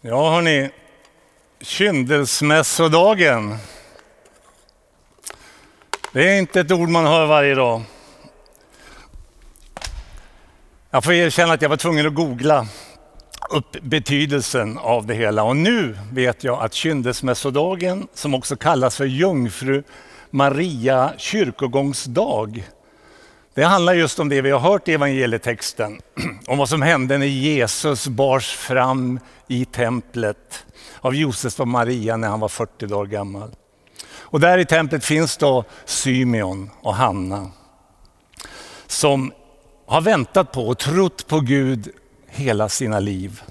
Ja, hörni. Kyndelsmässodagen. Det är inte ett ord man hör varje dag. Jag får erkänna att jag var tvungen att googla upp betydelsen av det hela. Och nu vet jag att kyndelsmässodagen, som också kallas för Jungfru Maria kyrkogångsdag, det handlar just om det vi har hört i evangelietexten. Om vad som hände när Jesus bars fram i templet av Josef och Maria när han var 40 dagar gammal. Och där i templet finns då Symeon och Hanna som har väntat på och trott på Gud hela sina liv.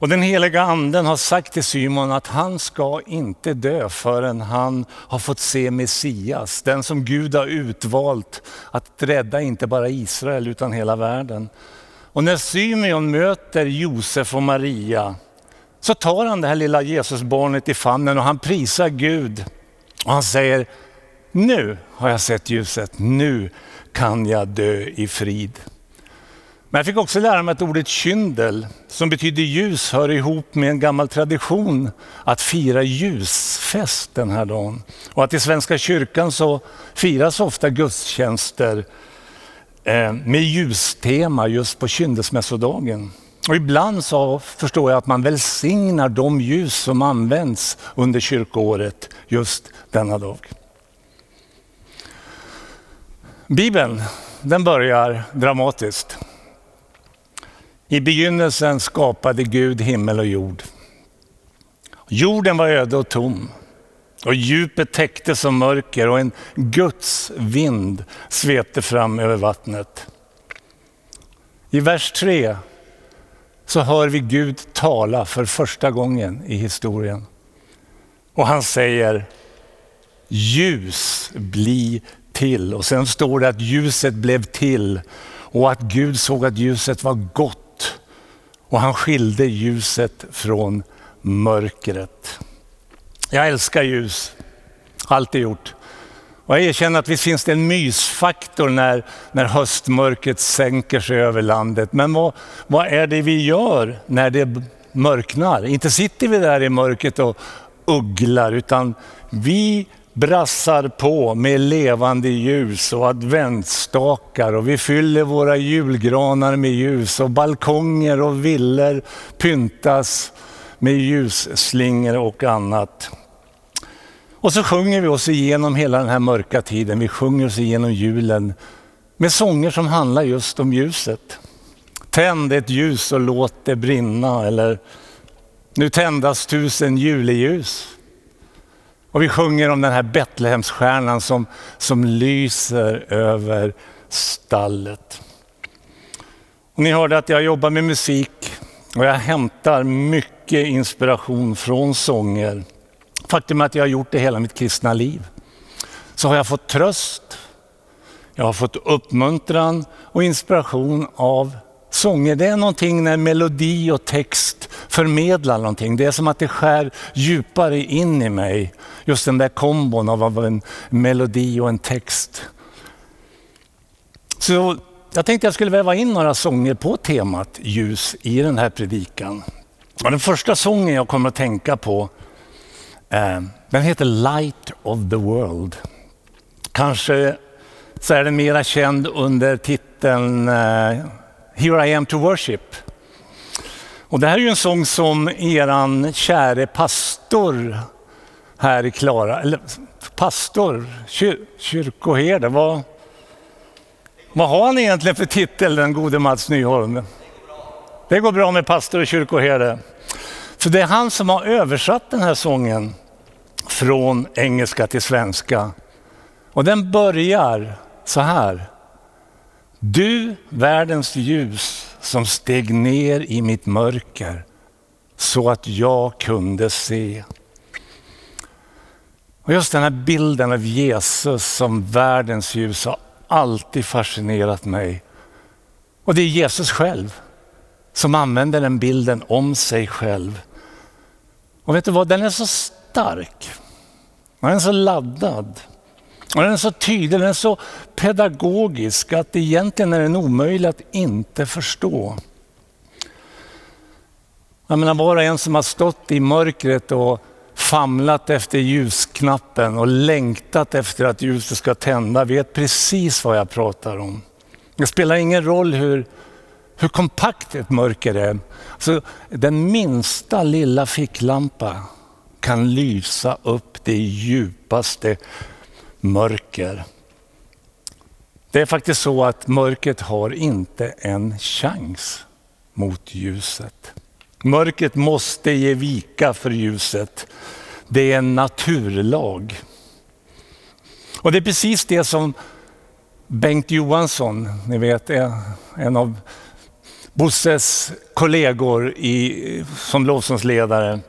Och den heliga anden har sagt till Simon att han ska inte dö förrän han har fått se Messias, den som Gud har utvalt att rädda inte bara Israel utan hela världen. Och när Symeon möter Josef och Maria så tar han det här lilla Jesusbarnet i famnen och han prisar Gud. Och han säger, nu har jag sett ljuset, nu kan jag dö i frid. Men jag fick också lära mig att ordet kyndel, som betyder ljus, hör ihop med en gammal tradition att fira ljusfest den här dagen. Och att i Svenska kyrkan så firas ofta gudstjänster eh, med ljustema just på kyndelsmässodagen. Och ibland så förstår jag att man välsignar de ljus som används under kyrkoåret just denna dag. Bibeln den börjar dramatiskt. I begynnelsen skapade Gud himmel och jord. Jorden var öde och tom och djupet täcktes av mörker och en Guds vind svepte fram över vattnet. I vers 3 så hör vi Gud tala för första gången i historien. Och han säger ljus bli till. Och sen står det att ljuset blev till och att Gud såg att ljuset var gott och han skilde ljuset från mörkret. Jag älskar ljus, alltid gjort. Och jag erkänner att visst finns det en mysfaktor när, när höstmörkret sänker sig över landet. Men vad, vad är det vi gör när det mörknar? Inte sitter vi där i mörkret och ugglar, utan vi brassar på med levande ljus och adventsstakar och vi fyller våra julgranar med ljus och balkonger och villor pyntas med ljusslingor och annat. Och så sjunger vi oss igenom hela den här mörka tiden. Vi sjunger oss igenom julen med sånger som handlar just om ljuset. Tänd ett ljus och låt det brinna eller nu tändas tusen juleljus. Och vi sjunger om den här Betlehemsstjärnan som, som lyser över stallet. Och ni hörde att jag jobbar med musik och jag hämtar mycket inspiration från sånger. Faktum är att jag har gjort det hela mitt kristna liv. Så har jag fått tröst, jag har fått uppmuntran och inspiration av sånger. Det är någonting när melodi och text förmedlar någonting. Det är som att det skär djupare in i mig. Just den där kombon av en melodi och en text. Så jag tänkte jag skulle väva in några sånger på temat ljus i den här predikan. Och den första sången jag kommer att tänka på, eh, den heter Light of the World. Kanske så är den mera känd under titeln eh, Here I am to worship. Och det här är ju en sång som eran käre pastor här i Klara, eller pastor, kyr, kyrkoherde, vad, vad har han egentligen för titel den gode Mats Nyholm? Det går bra med pastor och kyrkoherde. För det är han som har översatt den här sången från engelska till svenska. Och den börjar så här. Du, världens ljus som steg ner i mitt mörker så att jag kunde se. Och just den här bilden av Jesus som världens ljus har alltid fascinerat mig. Och det är Jesus själv som använder den bilden om sig själv. Och vet du vad, den är så stark. Den är så laddad. Och den är så tydlig, den är så pedagogisk att egentligen är den omöjlig att inte förstå. Jag menar var och en som har stått i mörkret och famlat efter ljusknappen och längtat efter att ljuset ska tända vet precis vad jag pratar om. Det spelar ingen roll hur, hur kompakt ett mörker är. Så den minsta lilla ficklampa kan lysa upp det djupaste mörker. Det är faktiskt så att mörkret har inte en chans mot ljuset. Mörkret måste ge vika för ljuset. Det är en naturlag. Och det är precis det som Bengt Johansson, ni vet en av Bosses kollegor i, som lovsångsledare,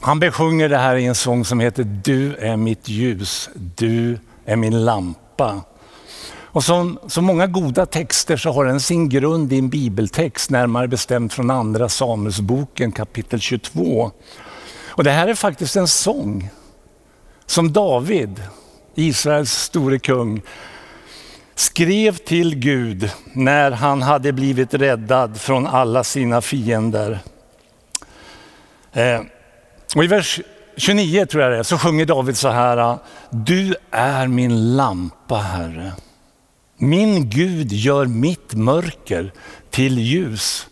han besjunger det här i en sång som heter Du är mitt ljus, du är min lampa. Och som så många goda texter så har den sin grund i en bibeltext, närmare bestämt från andra Samuelsboken kapitel 22. Och det här är faktiskt en sång som David, Israels store kung, skrev till Gud när han hade blivit räddad från alla sina fiender. Eh, och I vers 29 tror jag det är, så sjunger David så här. Du är min lampa Herre. Min Gud gör mitt mörker till ljus.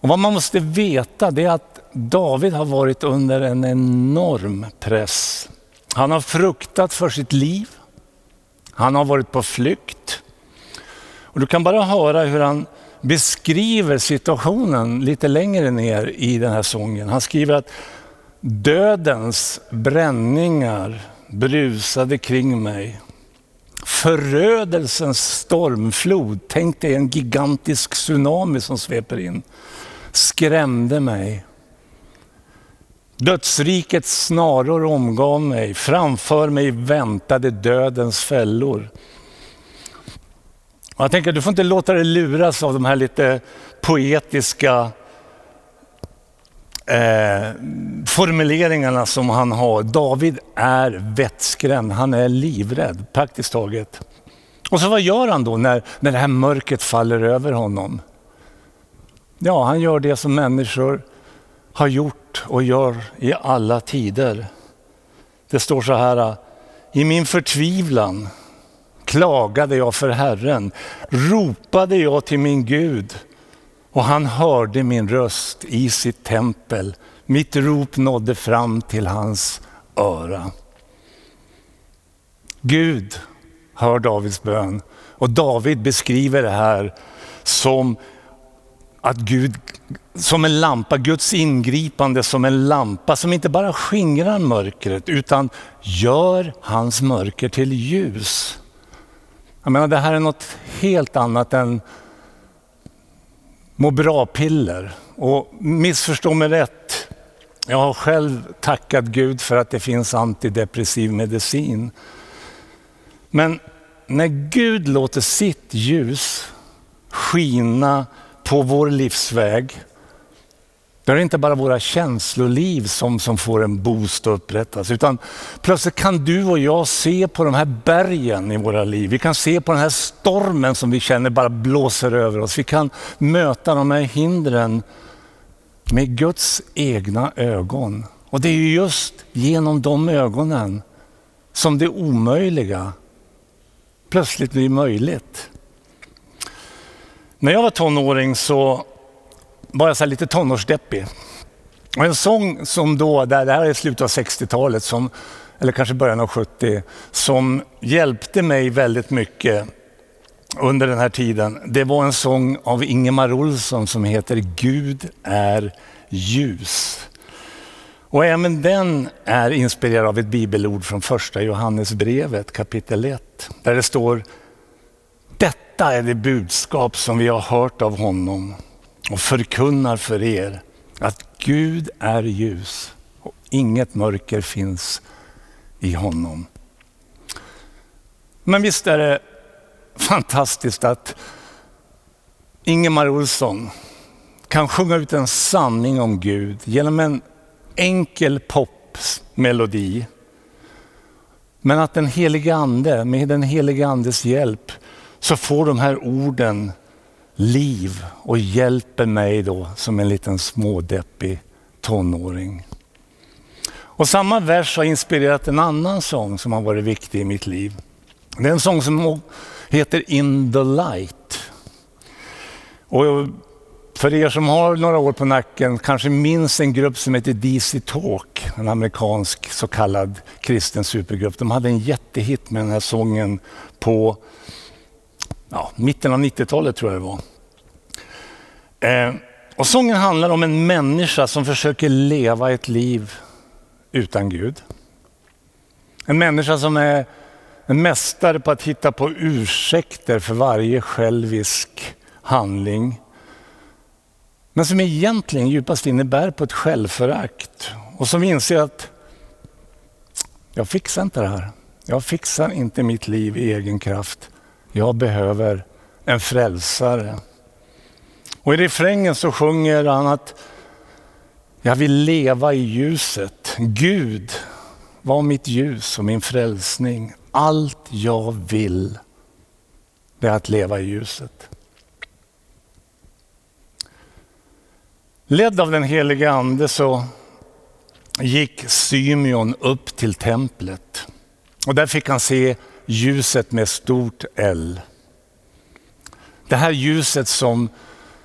Och Vad man måste veta det är att David har varit under en enorm press. Han har fruktat för sitt liv. Han har varit på flykt. Och du kan bara höra hur han beskriver situationen lite längre ner i den här sången. Han skriver att dödens bränningar brusade kring mig. Förödelsens stormflod, tänk dig en gigantisk tsunami som sveper in, skrämde mig. Dödsrikets snaror omgav mig, framför mig väntade dödens fällor. jag tänker, du får inte låta dig luras av de här lite poetiska eh, formuleringarna som han har. David är vettskrämd, han är livrädd praktiskt taget. Och så vad gör han då när, när det här mörkret faller över honom? Ja, han gör det som människor har gjort och gör i alla tider. Det står så här, i min förtvivlan klagade jag för Herren, ropade jag till min Gud och han hörde min röst i sitt tempel. Mitt rop nådde fram till hans öra. Gud hör Davids bön och David beskriver det här som att Gud som en lampa, Guds ingripande som en lampa som inte bara skingrar mörkret utan gör hans mörker till ljus. Jag menar, det här är något helt annat än må bra-piller. Och missförstå mig rätt, jag har själv tackat Gud för att det finns antidepressiv medicin. Men när Gud låter sitt ljus skina på vår livsväg, då är det inte bara våra känsloliv som, som får en boost och upprättas, utan plötsligt kan du och jag se på de här bergen i våra liv. Vi kan se på den här stormen som vi känner bara blåser över oss. Vi kan möta de här hindren med Guds egna ögon. Och det är just genom de ögonen som det omöjliga plötsligt blir möjligt. När jag var tonåring så var jag så lite tonårsdeppig. Och en sång som då, det här är slutet av 60-talet, som, eller kanske början av 70, som hjälpte mig väldigt mycket under den här tiden. Det var en sång av Ingemar Olsson som heter Gud är ljus. Och även den är inspirerad av ett bibelord från första Johannesbrevet kapitel 1. Där det står Detta är det budskap som vi har hört av honom och förkunnar för er att Gud är ljus och inget mörker finns i honom. Men visst är det fantastiskt att Ingemar Olsson kan sjunga ut en sanning om Gud genom en enkel popmelodi. Men att den helige ande, med den helige andes hjälp, så får de här orden liv och hjälper mig då som en liten smådeppig tonåring. Och samma vers har inspirerat en annan sång som har varit viktig i mitt liv. Det är en sång som heter In the light. Och för er som har några år på nacken kanske minns en grupp som heter DC Talk, en amerikansk så kallad kristen supergrupp. De hade en jättehit med den här sången på ja, mitten av 90-talet tror jag det var. Eh, och sången handlar om en människa som försöker leva ett liv utan Gud. En människa som är en mästare på att hitta på ursäkter för varje självisk handling. Men som egentligen djupast inne bär på ett självförakt och som inser att jag fixar inte det här. Jag fixar inte mitt liv i egen kraft. Jag behöver en frälsare. Och i refrängen så sjunger han att jag vill leva i ljuset. Gud var mitt ljus och min frälsning. Allt jag vill det är att leva i ljuset. Ledd av den helige ande så gick Symeon upp till templet. Och där fick han se ljuset med stort L. Det här ljuset som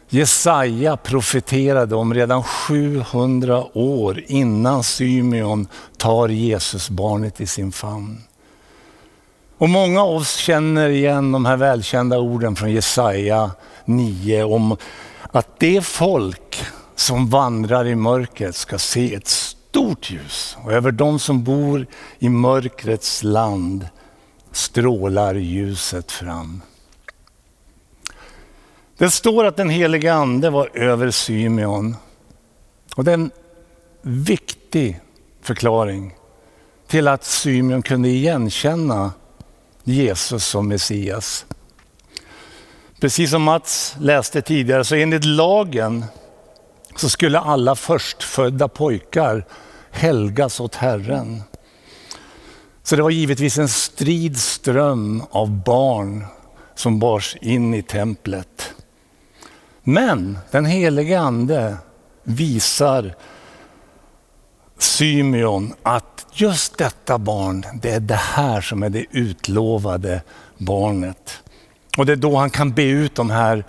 Jesaja profeterade om redan 700 år innan Symeon tar Jesusbarnet i sin famn. Och många av oss känner igen de här välkända orden från Jesaja 9 om att det folk som vandrar i mörkret ska se ett stort ljus och över de som bor i mörkrets land strålar ljuset fram. Det står att den helige ande var över Symeon. Och det är en viktig förklaring till att Symeon kunde igenkänna Jesus som Messias. Precis som Mats läste tidigare, så enligt lagen så skulle alla förstfödda pojkar helgas åt Herren. Så det var givetvis en strid ström av barn som bars in i templet. Men den helige ande visar Symeon att just detta barn, det är det här som är det utlovade barnet. Och det är då han kan be ut de här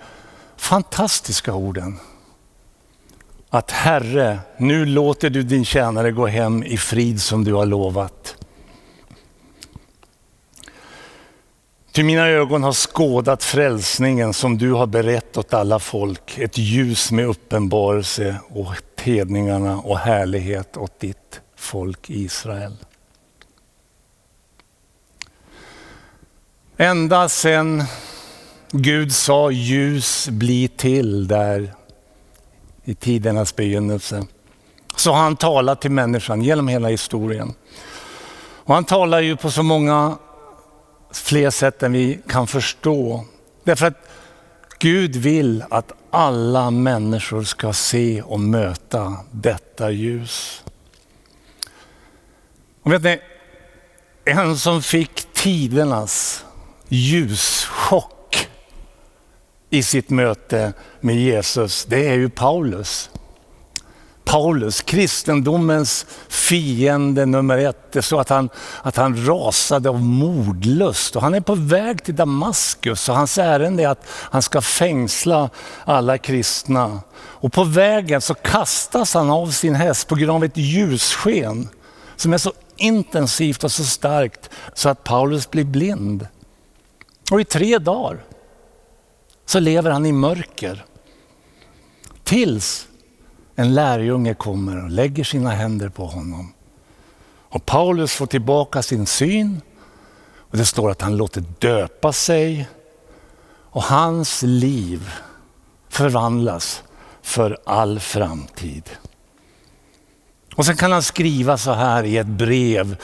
fantastiska orden. Att Herre, nu låter du din tjänare gå hem i frid som du har lovat. Ty mina ögon har skådat frälsningen som du har berett åt alla folk, ett ljus med uppenbarelse åt hedningarna och härlighet åt ditt folk Israel. Ända sedan Gud sa ljus bli till där i tidernas begynnelse, så har han talat till människan genom hela historien. Och han talar ju på så många fler sätt än vi kan förstå. Därför att Gud vill att alla människor ska se och möta detta ljus. Och vet ni, en som fick tidernas ljuschock i sitt möte med Jesus, det är ju Paulus. Paulus, kristendomens fiende nummer ett. Det är så att han, att han rasade av mordlust och han är på väg till Damaskus och hans ärende är att han ska fängsla alla kristna. Och på vägen så kastas han av sin häst på grund av ett ljussken som är så intensivt och så starkt så att Paulus blir blind. Och i tre dagar så lever han i mörker. Tills en lärjunge kommer och lägger sina händer på honom. Och Paulus får tillbaka sin syn och det står att han låter döpa sig och hans liv förvandlas för all framtid. Och sen kan han skriva så här i ett brev,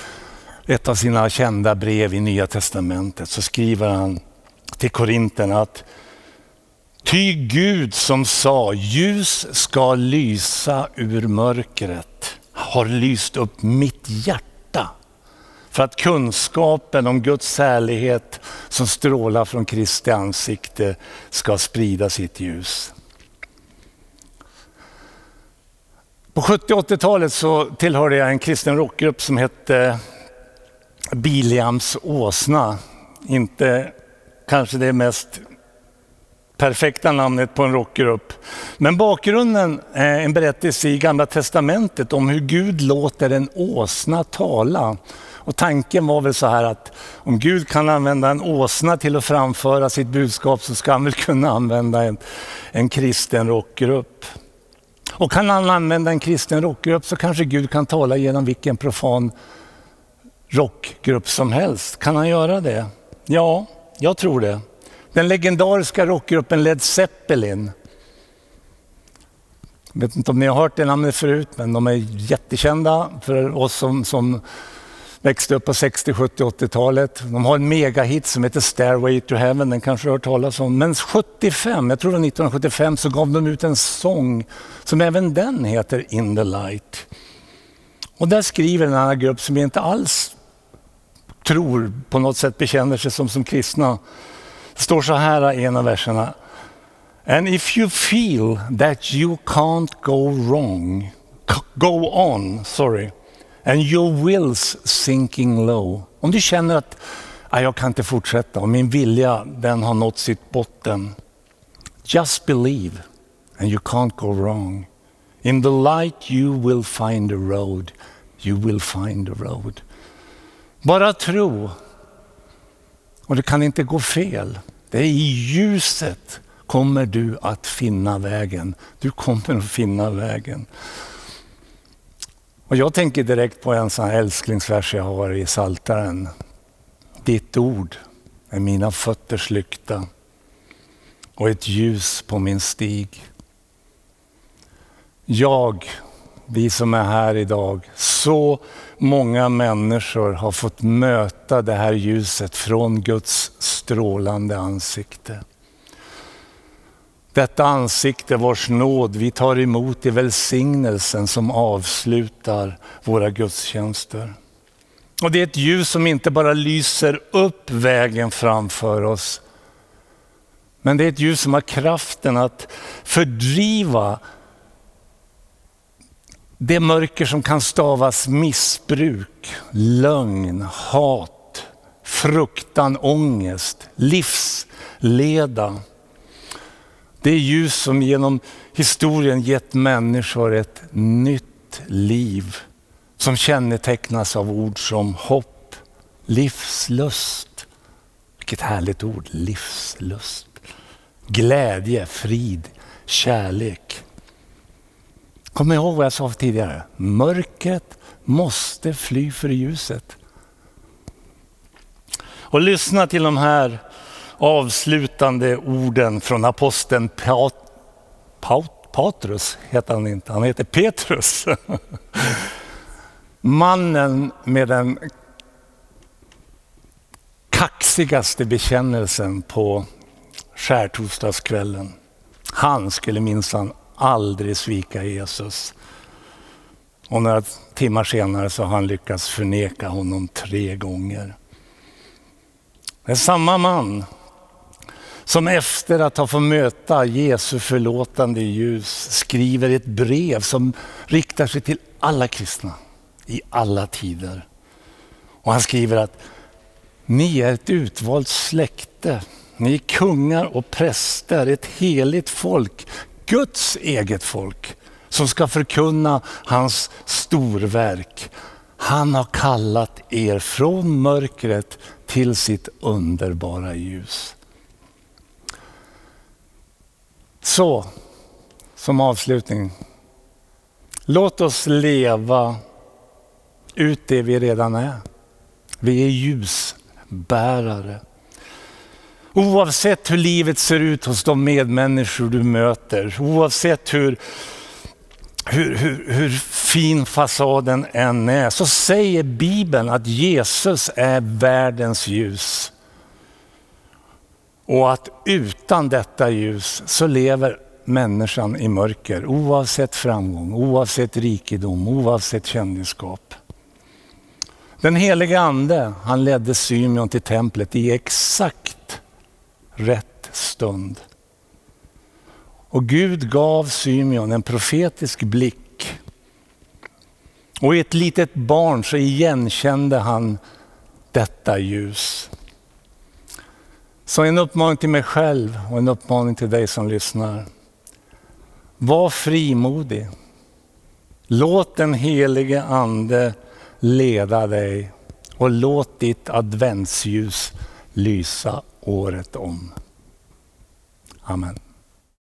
ett av sina kända brev i Nya Testamentet, så skriver han till Korinten att Ty Gud som sa ljus ska lysa ur mörkret har lyst upp mitt hjärta för att kunskapen om Guds härlighet som strålar från Kristi ansikte ska sprida sitt ljus. På 70 80-talet så tillhörde jag en kristen rockgrupp som hette Biliams åsna. Inte kanske det mest perfekta namnet på en rockgrupp. Men bakgrunden är en berättelse i Gamla Testamentet om hur Gud låter en åsna tala. Och tanken var väl så här att om Gud kan använda en åsna till att framföra sitt budskap så ska han väl kunna använda en, en kristen rockgrupp. Och kan han använda en kristen rockgrupp så kanske Gud kan tala genom vilken profan rockgrupp som helst. Kan han göra det? Ja, jag tror det. Den legendariska rockgruppen Led Zeppelin. Jag vet inte om ni har hört det namnet förut, men de är jättekända för oss som, som växte upp på 60, 70, 80-talet. De har en megahit som heter Stairway to Heaven, den kanske du har hört talas om. Men 75, jag tror det var 1975, så gav de ut en sång som även den heter In the Light. Och där skriver en annan grupp som inte alls tror på något sätt bekänner sig som, som kristna. Det står så här i en av verserna. And if you feel that you can't go wrong, go on, sorry, and your will's sinking low. Om du känner att jag kan inte fortsätta och min vilja den har nått sitt botten. Just believe and you can't go wrong. In the light you will find a road. You will find a road. Bara tro. Och det kan inte gå fel. Det är i ljuset kommer du att finna vägen. Du kommer att finna vägen. Och jag tänker direkt på en sån älsklingsvers jag har i Saltaren. Ditt ord är mina fötters lykta och ett ljus på min stig. Jag, vi som är här idag, så många människor har fått möta det här ljuset från Guds strålande ansikte. Detta ansikte vars nåd vi tar emot i välsignelsen som avslutar våra gudstjänster. Och det är ett ljus som inte bara lyser upp vägen framför oss, men det är ett ljus som har kraften att fördriva det mörker som kan stavas missbruk, lögn, hat, fruktan, ångest, livsleda. Det är ljus som genom historien gett människor ett nytt liv som kännetecknas av ord som hopp, livslust. Vilket härligt ord, livslust. Glädje, frid, kärlek. Kom ihåg vad jag sa tidigare. Mörkret måste fly för ljuset. Och lyssna till de här avslutande orden från aposteln Pat, Pat, Patrus, heter han inte, han heter Petrus. Mannen med den kaxigaste bekännelsen på skärtorsdagskvällen. Han skulle minsann aldrig svika Jesus. Och några timmar senare så har han lyckats förneka honom tre gånger. Det är samma man som efter att ha fått möta Jesu förlåtande ljus skriver ett brev som riktar sig till alla kristna i alla tider. Och han skriver att ni är ett utvalt släkte, ni är kungar och präster, ett heligt folk, Guds eget folk som ska förkunna hans storverk. Han har kallat er från mörkret till sitt underbara ljus. Så, som avslutning. Låt oss leva ut det vi redan är. Vi är ljusbärare. Oavsett hur livet ser ut hos de medmänniskor du möter, oavsett hur, hur, hur, hur fin fasaden än är, så säger Bibeln att Jesus är världens ljus. Och att utan detta ljus så lever människan i mörker oavsett framgång, oavsett rikedom, oavsett kändisskap. Den helige ande, han ledde Symeon till templet i exakt rätt stund. Och Gud gav Symeon en profetisk blick. Och i ett litet barn så igenkände han detta ljus. Så en uppmaning till mig själv och en uppmaning till dig som lyssnar. Var frimodig. Låt den helige ande leda dig och låt ditt adventsljus lysa året om. Amen.